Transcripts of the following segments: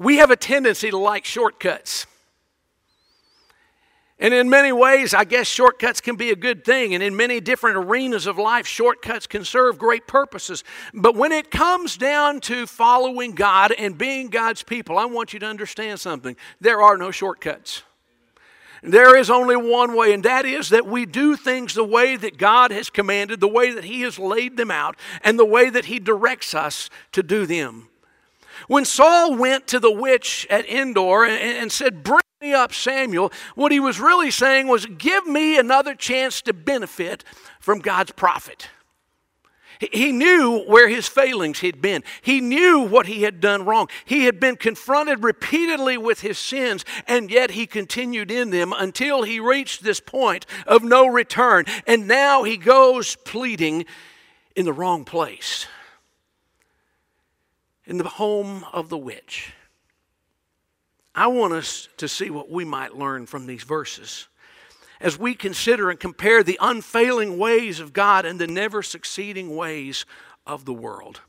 we have a tendency to like shortcuts. And in many ways, I guess shortcuts can be a good thing. And in many different arenas of life, shortcuts can serve great purposes. But when it comes down to following God and being God's people, I want you to understand something. There are no shortcuts. There is only one way, and that is that we do things the way that God has commanded, the way that He has laid them out, and the way that He directs us to do them. When Saul went to the witch at Endor and, said, Bring me up Samuel, what he was really saying was, Give me another chance to benefit from God's prophet. He knew where his failings had been. He knew what he had done wrong. He had been confronted repeatedly with his sins, and yet he continued in them until he reached this point of no return. And now he goes pleading in the wrong place in the home of the witch. I want us to see what we might learn from these verses as we consider and compare the unfailing ways of God and the never succeeding ways of the world.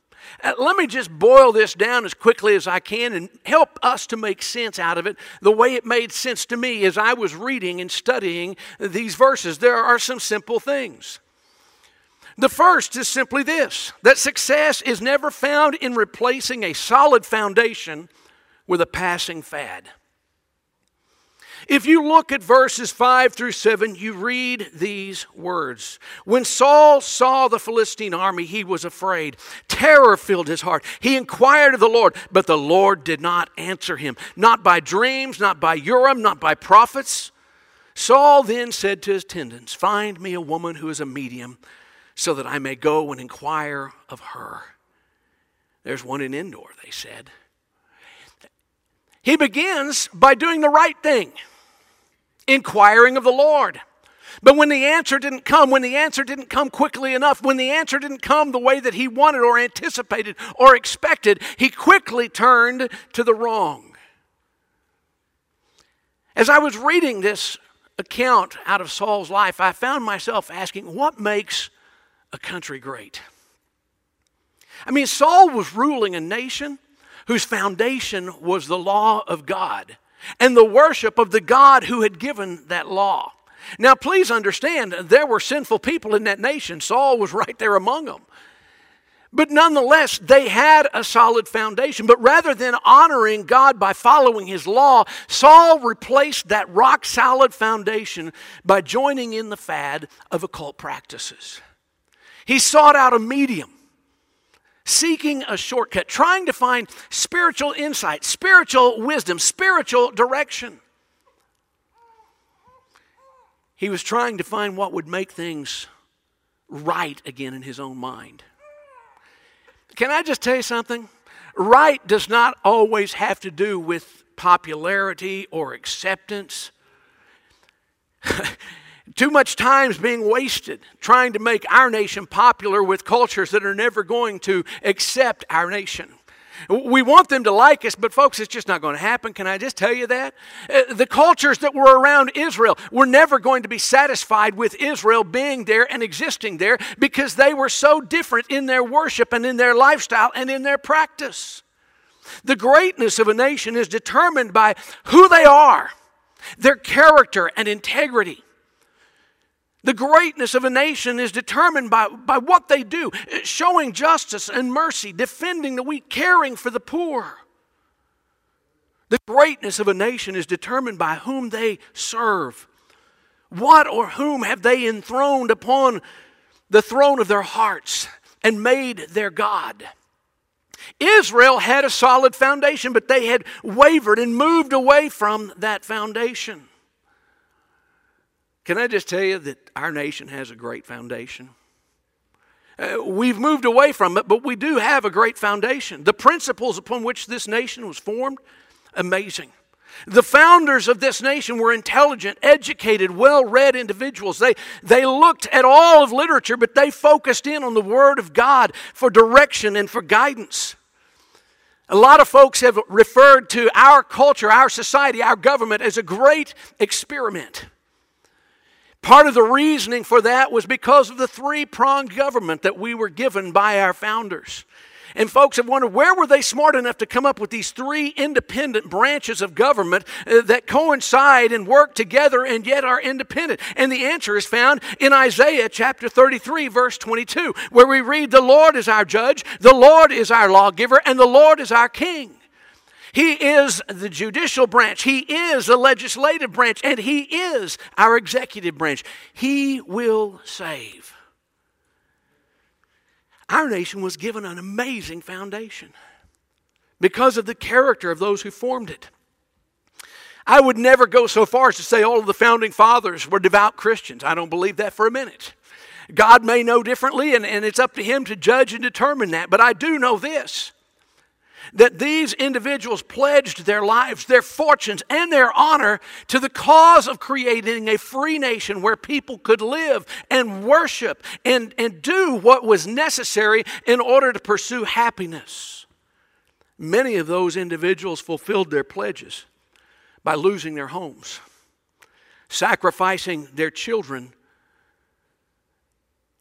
Uh, let me just boil this down as quickly as I can and help us to make sense out of it the way it made sense to me as I was reading and studying these verses. There are some simple things. The first is simply this that success is never found in replacing a solid foundation with a passing fad. If you look at verses 5 through 7, you read these words. When Saul saw the Philistine army, he was afraid. Terror filled his heart. He inquired of the Lord, but the Lord did not answer him, not by dreams, not by Urim, not by prophets. Saul then said to his attendants, Find me a woman who is a medium so that I may go and inquire of her. There's one in Endor, they said. He begins by doing the right thing, inquiring of the Lord. But when the answer didn't come, when the answer didn't come quickly enough, when the answer didn't come the way that he wanted or anticipated or expected, he quickly turned to the wrong. As I was reading this account out of Saul's life, I found myself asking, what makes a country great. I mean, Saul was ruling a nation whose foundation was the law of God and the worship of the God who had given that law. Now, please understand, there were sinful people in that nation. Saul was right there among them. But nonetheless, they had a solid foundation. But rather than honoring God by following his law, Saul replaced that rock solid foundation by joining in the fad of occult practices. He sought out a medium, seeking a shortcut, trying to find spiritual insight, spiritual wisdom, spiritual direction. He was trying to find what would make things right again in his own mind. Can I just tell you something? Right does not always have to do with popularity or acceptance. Too much time's being wasted trying to make our nation popular with cultures that are never going to accept our nation. We want them to like us, but folks, it's just not going to happen. Can I just tell you that? Uh, the cultures that were around Israel were never going to be satisfied with Israel being there and existing there because they were so different in their worship and in their lifestyle and in their practice. The greatness of a nation is determined by who they are, their character and integrity. The greatness of a nation is determined by, by what they do, showing justice and mercy, defending the weak, caring for the poor. The greatness of a nation is determined by whom they serve. What or whom have they enthroned upon the throne of their hearts and made their God? Israel had a solid foundation, but they had wavered and moved away from that foundation. Can I just tell you that our nation has a great foundation? Uh, we've moved away from it, but we do have a great foundation. The principles upon which this nation was formed, amazing. The founders of this nation were intelligent, educated, well read individuals. They, they looked at all of literature, but they focused in on the Word of God for direction and for guidance. A lot of folks have referred to our culture, our society, our government as a great experiment. Part of the reasoning for that was because of the three pronged government that we were given by our founders. And folks have wondered where were they smart enough to come up with these three independent branches of government uh, that coincide and work together and yet are independent? And the answer is found in Isaiah chapter 33, verse 22, where we read, The Lord is our judge, the Lord is our lawgiver, and the Lord is our king. He is the judicial branch, He is the legislative branch, and He is our executive branch. He will save. Our nation was given an amazing foundation because of the character of those who formed it. I would never go so far as to say all of the founding fathers were devout Christians. I don't believe that for a minute. God may know differently, and, and it's up to Him to judge and determine that. But I do know this that these individuals pledged their lives, their fortunes, and their honor to the cause of creating a free nation where people could live and worship and, and do what was necessary in order to pursue happiness. Many of those individuals fulfilled their pledges by losing their homes, sacrificing their children,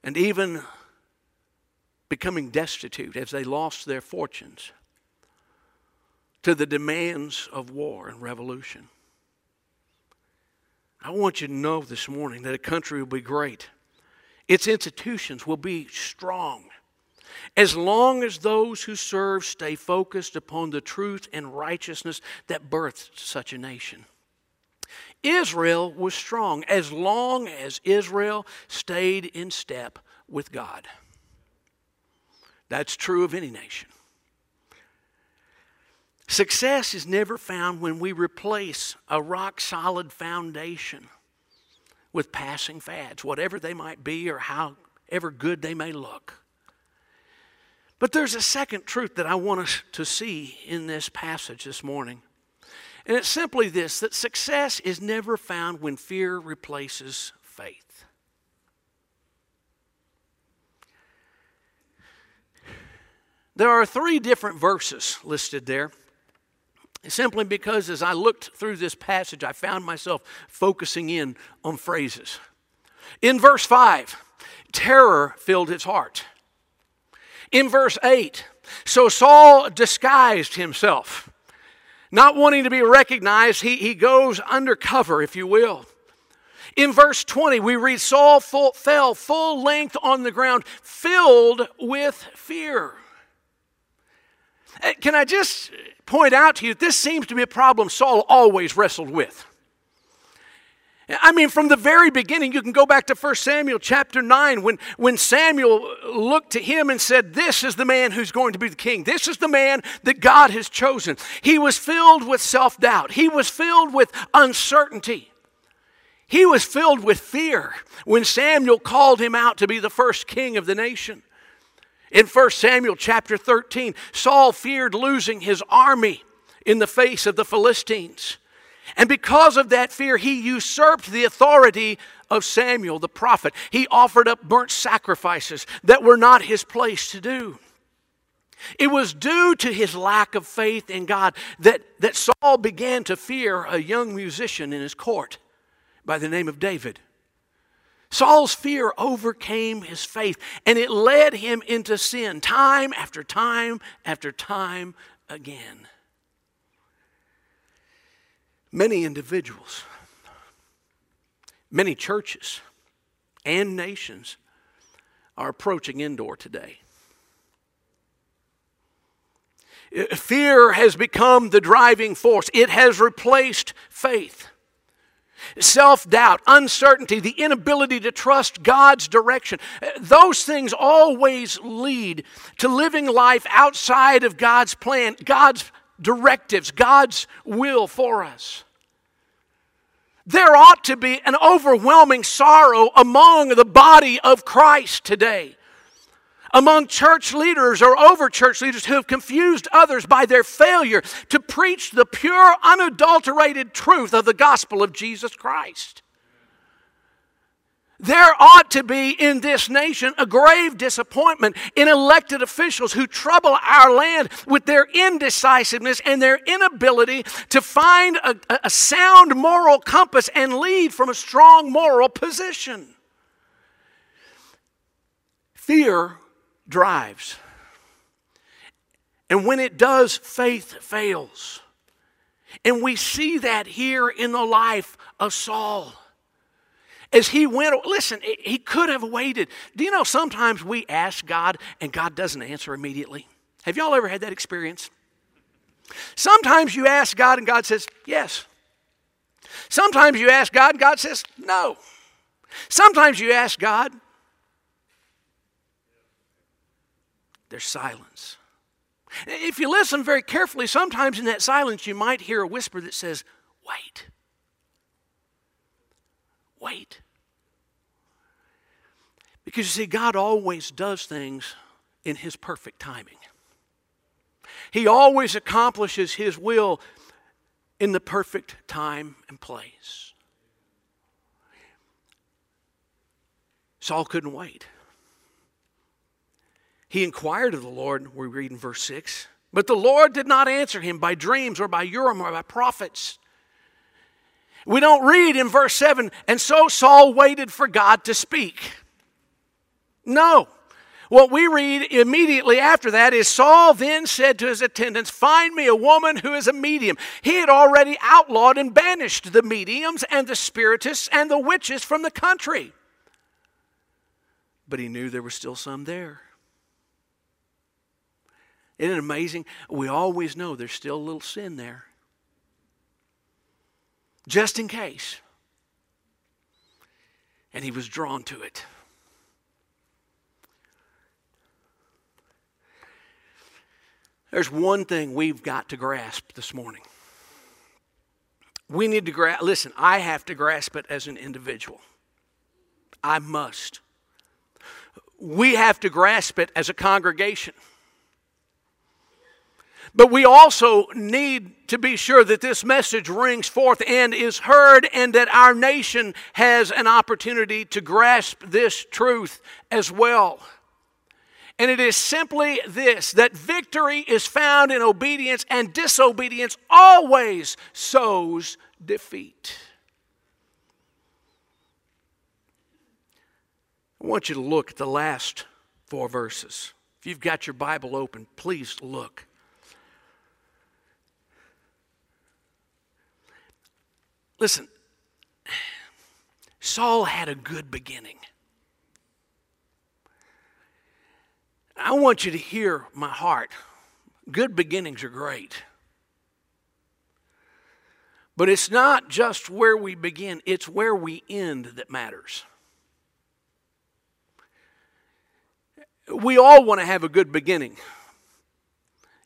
and even becoming destitute as they lost their fortunes to the demands of war and revolution. I want you to know this morning that a country will be great. Its institutions will be strong. As long as those who serve stay focused upon the truth and righteousness that birthed such a nation. Israel was strong as long as Israel stayed in step with God. That's true of any nation. Success is never found when we replace a rock solid foundation with passing fads, whatever they might be or however good they may look. But there's a second truth that I want us to see in this passage this morning. And it's simply this that success is never found when fear replaces faith. There are three different verses listed there. Simply because as I looked through this passage, I found myself focusing in on phrases. In verse 5, terror filled his heart. In verse 8, so Saul disguised himself. Not wanting to be recognized, he, he goes undercover, if you will. In verse 20, we read Saul full, fell full length on the ground, filled with fear. Uh, can I just point out to you, this seems to be a problem Saul always wrestled with. I mean, from the very beginning, you can go back to 1 Samuel chapter 9 when, when Samuel looked to him and said, This is the man who's going to be the king. This is the man that God has chosen. He was filled with self doubt, he was filled with uncertainty. He was filled with fear when Samuel called him out to be the first king of the nation. In 1 Samuel chapter 13, Saul feared losing his army in the face of the Philistines. And because of that fear, he usurped the authority of Samuel the prophet. He offered up burnt sacrifices that were not his place to do. It was due to his lack of faith in God that, that Saul began to fear a young musician in his court by the name of David. Saul's fear overcame his faith and it led him into sin time after time after time again. Many individuals, many churches, and nations are approaching Endor today. Fear has become the driving force, it has replaced faith self doubt, uncertainty, the inability to trust God's direction. Those things always lead to living life outside of God's plan, God's directives, God's will for us. There ought to be an overwhelming sorrow among the body of Christ today among church leaders or over church leaders who have confused others by their failure to preach the pure, unadulterated truth of the gospel of Jesus Christ. There ought to be in this nation a grave disappointment in elected officials who trouble our land with their indecisiveness and their inability to find a, a sound moral compass and lead from a strong moral position. Fear drives. And when it does, faith fails. And we see that here in the life of Saul. As he went, listen, he could have waited. Do you know sometimes we ask God and God doesn't answer immediately? Have y'all ever had that experience? Sometimes you ask God and God says, yes. Sometimes you ask God and God says, no. Sometimes you ask God, there's silence. If you listen very carefully, sometimes in that silence you might hear a whisper that says, wait. Wait. Because you see, God always does things in His perfect timing. He always accomplishes His will in the perfect time and place. Saul couldn't wait. He inquired of the Lord, we read in verse 6, but the Lord did not answer him by dreams or by Urim or by prophets. We don't read in verse 7, and so Saul waited for God to speak. No. What we read immediately after that is Saul then said to his attendants, Find me a woman who is a medium. He had already outlawed and banished the mediums and the spiritists and the witches from the country. But he knew there were still some there. Isn't it amazing? We always know there's still a little sin there just in case. And he was drawn to it. There's one thing we've got to grasp this morning. We need to grasp, listen, I have to grasp it as an individual. I must. We have to grasp it as a congregation. But we also need to be sure that this message rings forth and is heard, and that our nation has an opportunity to grasp this truth as well. And it is simply this that victory is found in obedience, and disobedience always sows defeat. I want you to look at the last four verses. If you've got your Bible open, please look. Listen, Saul had a good beginning. I want you to hear my heart. Good beginnings are great. But it's not just where we begin, it's where we end that matters. We all want to have a good beginning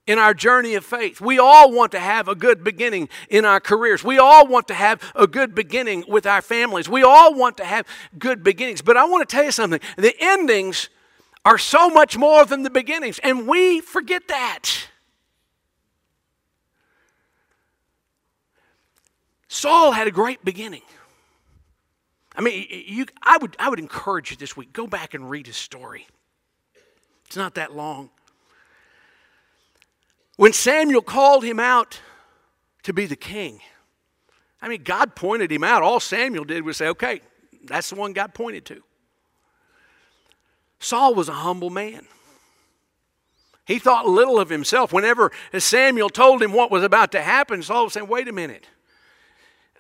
in our journey of faith. We all want to have a good beginning in our careers. We all want to have a good beginning with our families. We all want to have good beginnings. But I want to tell you something the endings are so much more than the beginnings, and we forget that. Saul had a great beginning. I mean, you, I, would, I would encourage you this week go back and read his story. It's not that long. When Samuel called him out to be the king, I mean, God pointed him out. All Samuel did was say, okay, that's the one God pointed to. Saul was a humble man. He thought little of himself. Whenever Samuel told him what was about to happen, Saul was saying, wait a minute.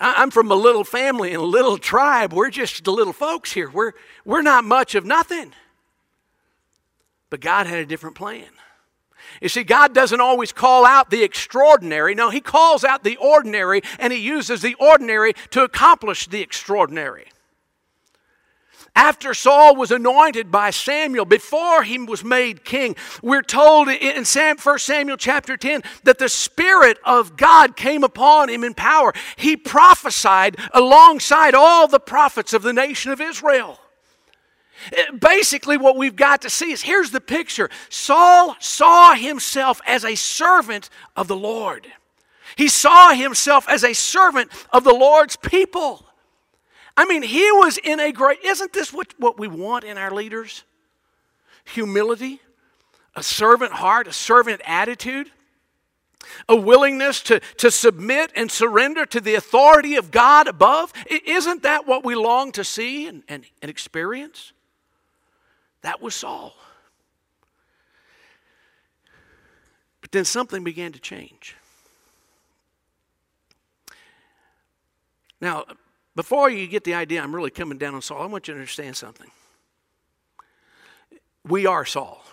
I'm from a little family and a little tribe. We're just the little folks here. We're, we're not much of nothing. But God had a different plan. You see, God doesn't always call out the extraordinary. No, He calls out the ordinary and He uses the ordinary to accomplish the extraordinary. After Saul was anointed by Samuel, before he was made king, we're told in 1 Samuel chapter 10 that the Spirit of God came upon him in power. He prophesied alongside all the prophets of the nation of Israel. Basically, what we've got to see is here's the picture Saul saw himself as a servant of the Lord, he saw himself as a servant of the Lord's people. I mean, he was in a great, isn't this what, what we want in our leaders? Humility, a servant heart, a servant attitude, a willingness to, to submit and surrender to the authority of God above. Isn't that what we long to see and, and, and experience? That was Saul. But then something began to change. Now, before you get the idea I'm really coming down on Saul, I want you to understand something. We are Saul.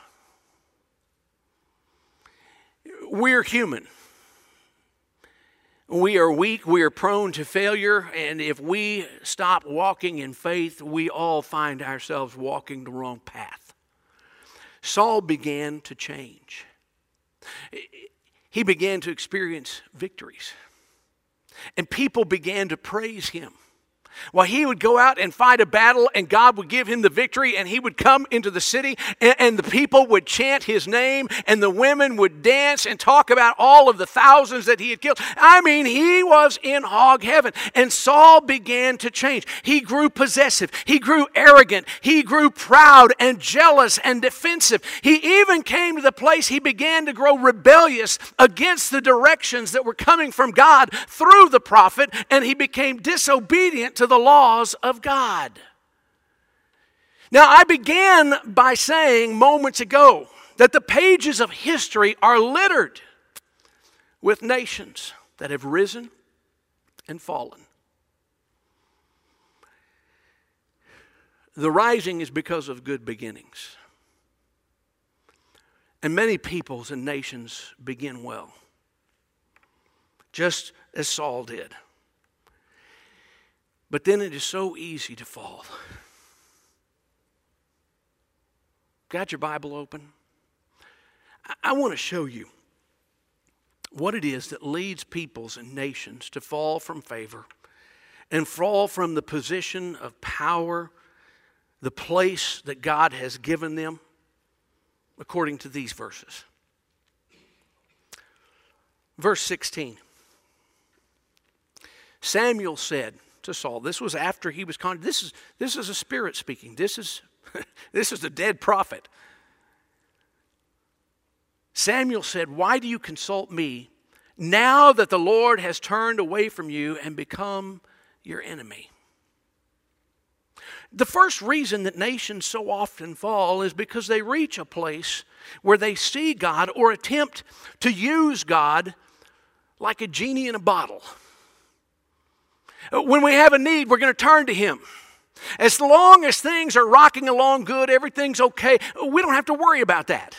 We're human. We are weak, we are prone to failure, and if we stop walking in faith, we all find ourselves walking the wrong path. Saul began to change. He began to experience victories, and people began to praise him. While he would go out and fight a battle, and God would give him the victory, and he would come into the city, and, and, the people would chant his name, and the women would dance and talk about all of the thousands that he had killed. I mean, he was in hog heaven. And Saul began to change. He grew possessive, he grew arrogant, he grew proud and jealous and defensive. He even came to the place he began to grow rebellious against the directions that were coming from God through the prophet, and he became disobedient to the laws of God. Now, I began by saying moments ago that the pages of history are littered with nations that have risen and fallen. The rising is because of good beginnings. And many peoples and nations begin well, just as Saul did. But then it is so easy to fall. Got your Bible open? I, want to show you what it is that leads peoples and nations to fall from favor and fall from the position of power, the place that God has given them, according to these verses. Verse 16 Samuel said, to Saul. This was after he was con. This is this is a spirit speaking. This is this is the dead prophet. Samuel said, "Why do you consult me now that the Lord has turned away from you and become your enemy?" The first reason that nations so often fall is because they reach a place where they see God or attempt to use God like a genie in a bottle. When we have a need, we're going to turn to Him. As long as things are rocking along good, everything's okay, we don't have to worry about that.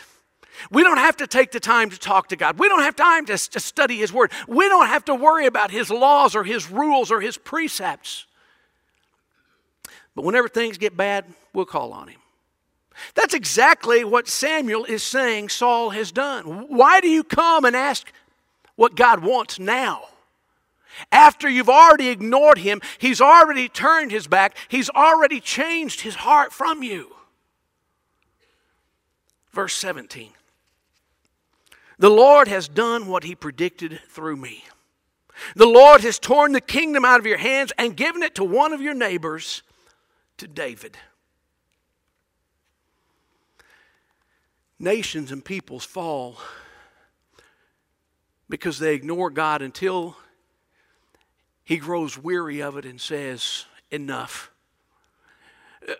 We don't have to take the time to talk to God. We don't have time to, to study His Word. We don't have to worry about His laws or His rules or His precepts. But whenever things get bad, we'll call on Him. That's exactly what Samuel is saying Saul has done. Why do you come and ask what God wants now? After you've already ignored him, he's already turned his back, he's already changed his heart from you. Verse 17 The Lord has done what he predicted through me. The Lord has torn the kingdom out of your hands and given it to one of your neighbors, to David. Nations and peoples fall because they ignore God until he grows weary of it and says, Enough.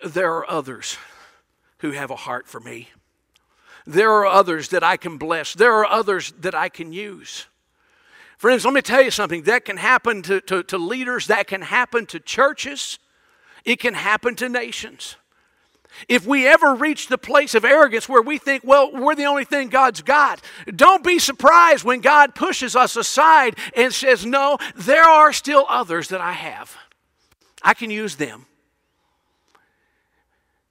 There are others who have a heart for me. There are others that I can bless. There are others that I can use. Friends, let me tell you something. That can happen to, to, to leaders, that can happen to churches, it can happen to nations. If we ever reach the place of arrogance where we think, well, we're the only thing God's got, don't be surprised when God pushes us aside and says, no, there are still others that I have. I can use them.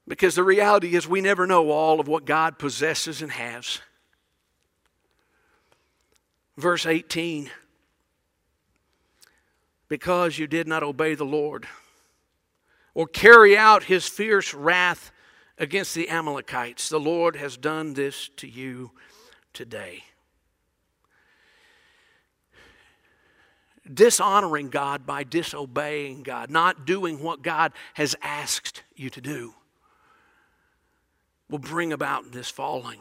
Because the reality is, we never know all of what God possesses and has. Verse 18 Because you did not obey the Lord or carry out his fierce wrath against the Amalekites. The Lord has done this to you today. Dishonoring God by disobeying God, not doing what God has asked you to do, will bring about this falling.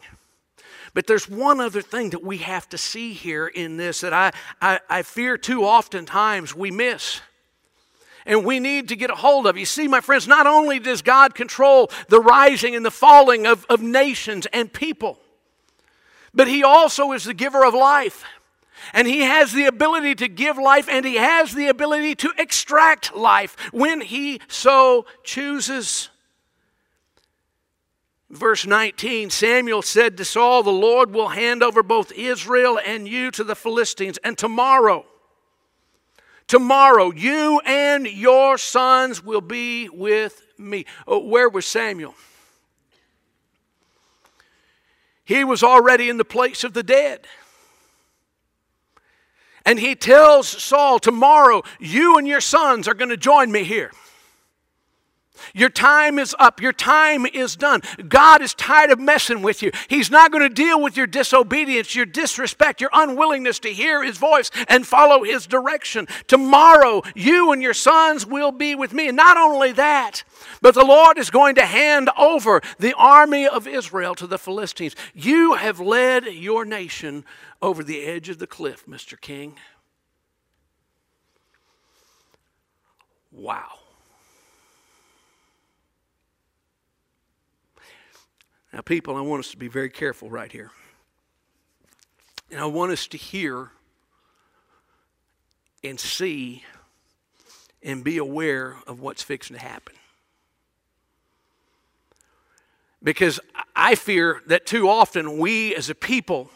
But there's one other thing that we have to see here in this that I, I, I fear too oftentimes we miss and we need to get a hold of. You see, my friends, not only does God control the rising and the falling of, of nations and people, but He also is the giver of life. And He has the ability to give life and He has the ability to extract life when He so chooses. Verse 19 Samuel said to Saul, The Lord will hand over both Israel and you to the Philistines, and tomorrow, tomorrow, you and your sons will be with me. Oh, where was Samuel? He was already in the place of the dead. And he tells Saul, Tomorrow, you and your sons are going to join me here. Your time is up. Your time is done. God is tired of messing with you. He's not going to deal with your disobedience, your disrespect, your unwillingness to hear His voice and follow His direction. Tomorrow, you and your sons will be with me. And not only that, but the Lord is going to hand over the army of Israel to the Philistines. You have led your nation over the edge of the cliff, Mr. King. Wow. Now, people, I want us to be very careful right here. And I want us to hear and see and be aware of what's fixing to happen. Because I fear that too often we as a people,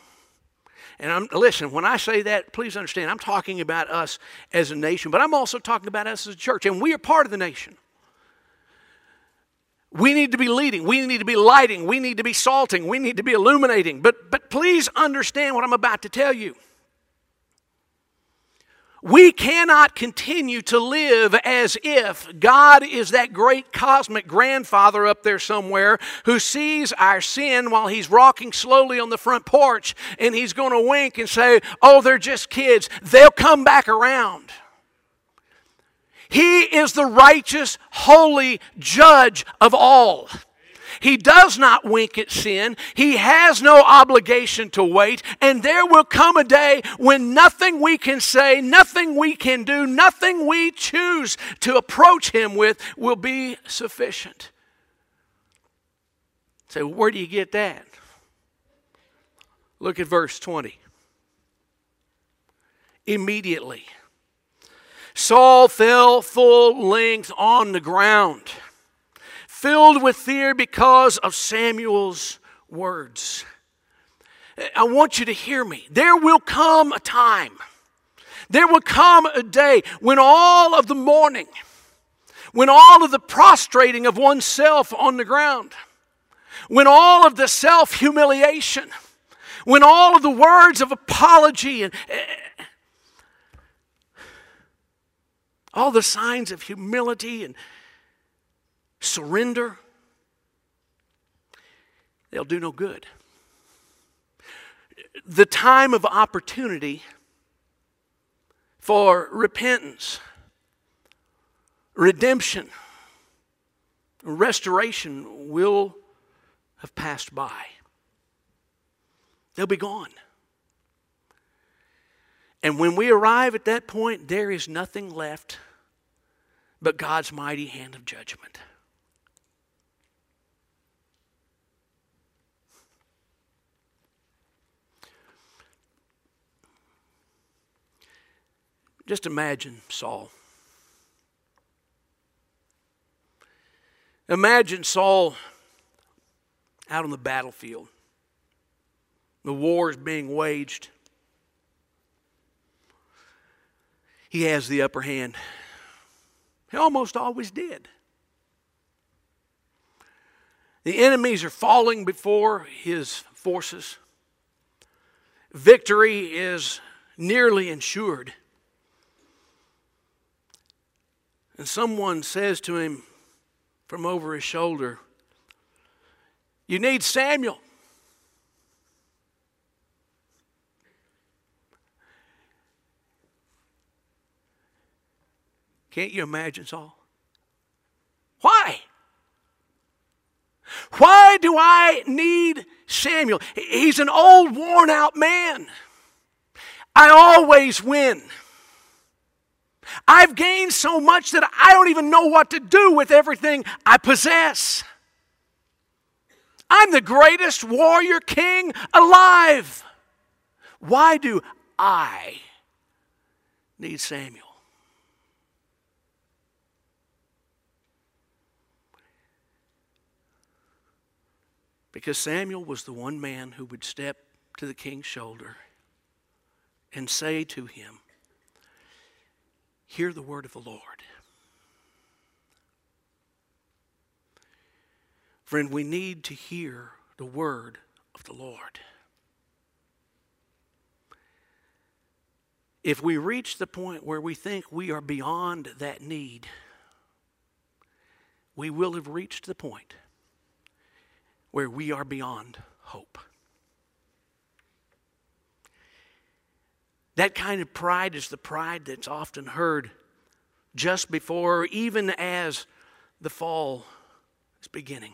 and I'm, listen, when I say that, please understand, I'm talking about us as a nation, but I'm also talking about us as a church, and we are part of the nation. We need to be leading. We need to be lighting. We need to be salting. We need to be illuminating. But, but please understand what I'm about to tell you. We cannot continue to live as if God is that great cosmic grandfather up there somewhere who sees our sin while he's rocking slowly on the front porch and he's going to wink and say, Oh, they're just kids. They'll come back around. He is the righteous, holy judge of all. He does not wink at sin. He has no obligation to wait. And there will come a day when nothing we can say, nothing we can do, nothing we choose to approach Him with will be sufficient. Say, so where do you get that? Look at verse 20. Immediately. Saul fell full length on the ground, filled with fear because of Samuel's words. I want you to hear me. There will come a time, there will come a day when all of the mourning, when all of the prostrating of oneself on the ground, when all of the self humiliation, when all of the words of apology and all the signs of humility and surrender, they'll do no good. The time of opportunity for repentance, redemption, restoration will have passed by. They'll be gone. And when we arrive at that point, there is nothing left but God's mighty hand of judgment. Just imagine Saul. Imagine Saul out on the battlefield. The war is being waged. He has the upper hand. He almost always did. The enemies are falling before his forces. Victory is nearly ensured. And someone says to him from over his shoulder, You need Samuel. Can't you imagine Saul? Why? Why do I need Samuel? He's an old, worn out man. I always win. I've gained so much that I don't even know what to do with everything I possess. I'm the greatest warrior king alive. Why do I need Samuel? Because Samuel was the one man who would step to the king's shoulder and say to him, Hear the word of the Lord. Friend, we need to hear the word of the Lord. If we reach the point where we think we are beyond that need, we will have reached the point where we are beyond hope. That kind of pride is the pride that's often heard just before, or even as the fall is beginning.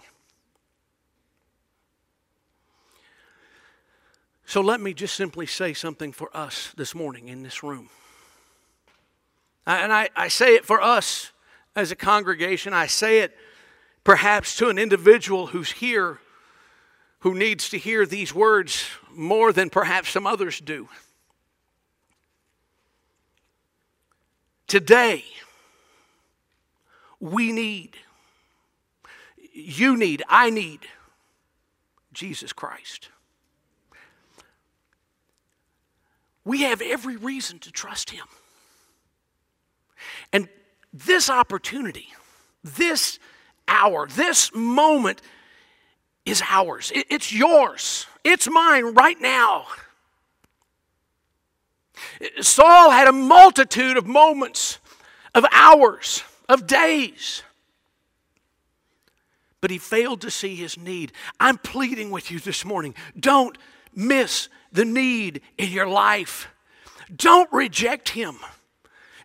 So let me just simply say something for us this morning in this room. And I, I say it for us as a congregation. I say it perhaps to an individual who's here who needs to hear these words more than perhaps some others do. Today, we need, you need, I need Jesus Christ. We have every reason to trust Him. And this opportunity, this hour, this moment, is ours. It's yours. It's mine right now. Saul had a multitude of moments, of hours, of days. But he failed to see his need. I'm pleading with you this morning don't miss the need in your life. Don't reject him.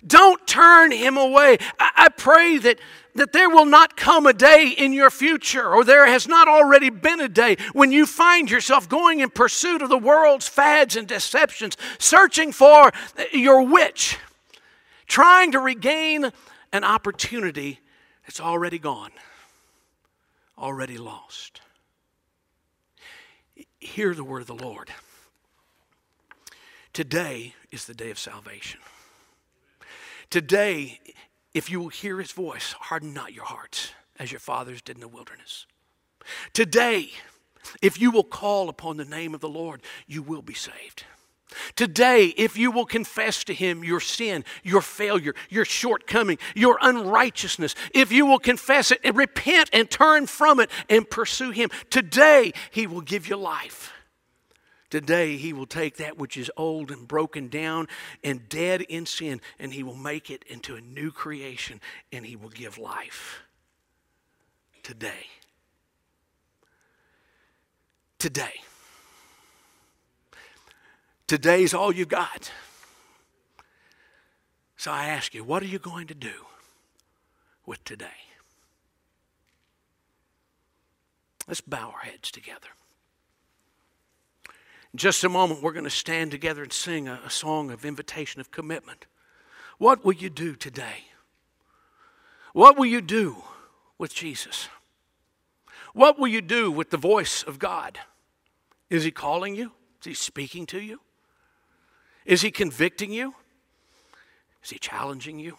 Don't turn him away. I, I pray that that there will not come a day in your future, or there has not already been a day, when you find yourself going in pursuit of the world's fads and deceptions, searching for your witch, trying to regain an opportunity that's already gone, already lost. Hear the word of the Lord. Today is the day of salvation. Today if you will hear his voice, harden not your hearts as your fathers did in the wilderness. Today, if you will call upon the name of the Lord, you will be saved. Today, if you will confess to Him your sin, your failure, your shortcoming, your unrighteousness, if you will confess it and repent and turn from it and pursue Him, today He will give you life. Today, He will take that which is old and broken down and dead in sin, and He will make it into a new creation, and He will give life. Today. Today. Today's all you've got. So I ask you, what are you going to do with today? Let's bow our heads together. In just a moment, we're going to stand together and sing a, a song of invitation of commitment. What will you do today? What will you do with Jesus? What will you do with the voice of God? Is He calling you? Is He speaking to you? Is He convicting you? Is He challenging you?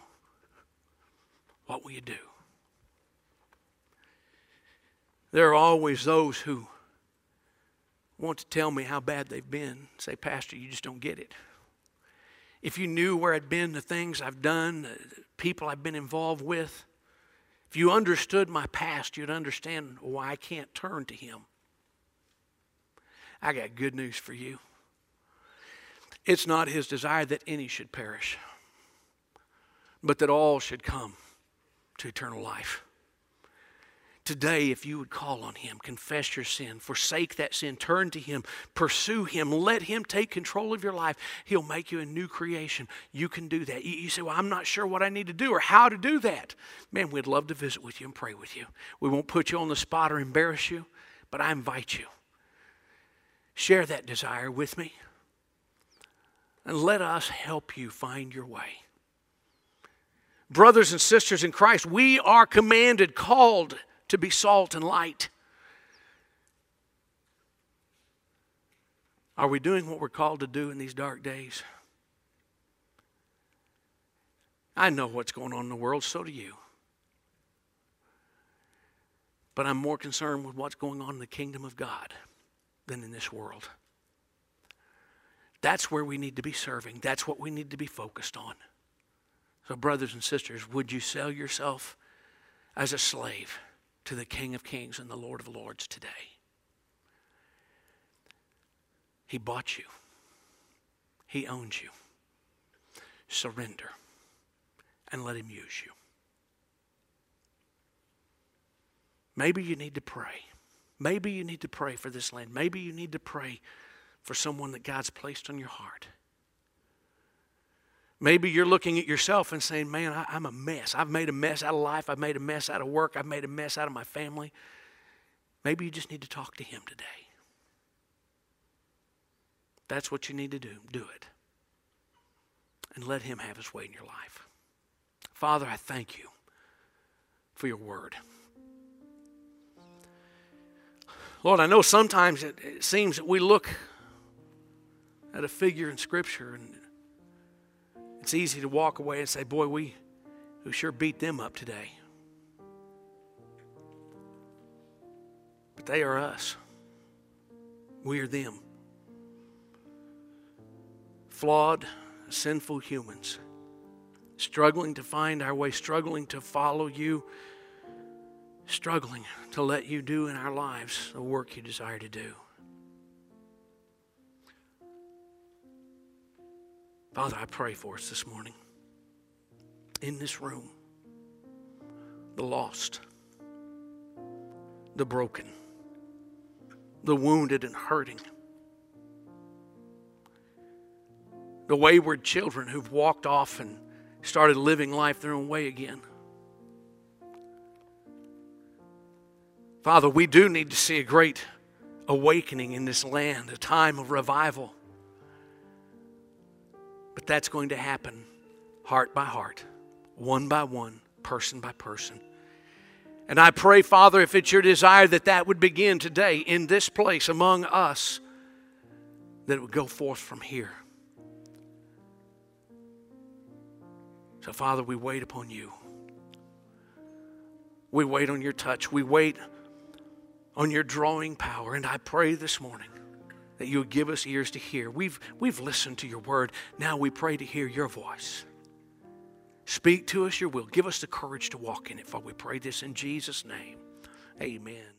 What will you do? There are always those who want to tell me how bad they've been, say, Pastor, you just don't get it. If you knew where I'd been, the things I've done, the people I've been involved with, if you understood my past, you'd understand why I can't turn to Him. I got good news for you. It's not His desire that any should perish, but that all should come to eternal life. Today, if you would call on Him, confess your sin, forsake that sin, turn to Him, pursue Him, let Him take control of your life, He'll make you a new creation. You can do that. You, say, Well, I'm not sure what I need to do or how to do that. Man, we'd love to visit with you and pray with you. We won't put you on the spot or embarrass you, but I invite you. Share that desire with me, and let us help you find your way. Brothers and sisters in Christ, we are commanded, called, to be salt and light. Are we doing what we're called to do in these dark days? I know what's going on in the world, so do you. But I'm more concerned with what's going on in the kingdom of God than in this world. That's where we need to be serving. That's what we need to be focused on. So, brothers and sisters, would you sell yourself as a slave to the King of Kings and the Lord of Lords today? He bought you, He owns you. Surrender and let Him use you. Maybe you need to pray. Maybe you need to pray for this land. Maybe you need to pray for someone that God's placed on your heart. Maybe you're looking at yourself and saying, Man, I, am a mess. I've made a mess out of life. I've made a mess out of work. I've made a mess out of my family. Maybe you just need to talk to Him today. That's what you need to do. Do it. And let Him have His way in your life. Father, I thank you for your word. Lord, I know sometimes it, it seems that we look at a figure in Scripture and it's easy to walk away and say, Boy, we, we sure beat them up today. But they are us, we are them. Flawed, sinful humans, struggling to find our way, struggling to follow you struggling to let you do in our lives the work you desire to do. Father, I pray for us this morning in this room the lost, the broken, the wounded and hurting, the wayward children who've walked off and started living life their own way again. Father, we do need to see a great awakening in this land, a time of revival. But that's going to happen heart by heart, one by one, person by person. And I pray, Father, if it's your desire that that would begin today in this place among us, that it would go forth from here. So, Father, we wait upon you. We wait on your touch. We wait on your drawing power. And I pray this morning that you would give us ears to hear. We've, we've listened to your word. Now we pray to hear your voice. Speak to us your will. Give us the courage to walk in it. For we pray this in Jesus' name. Amen.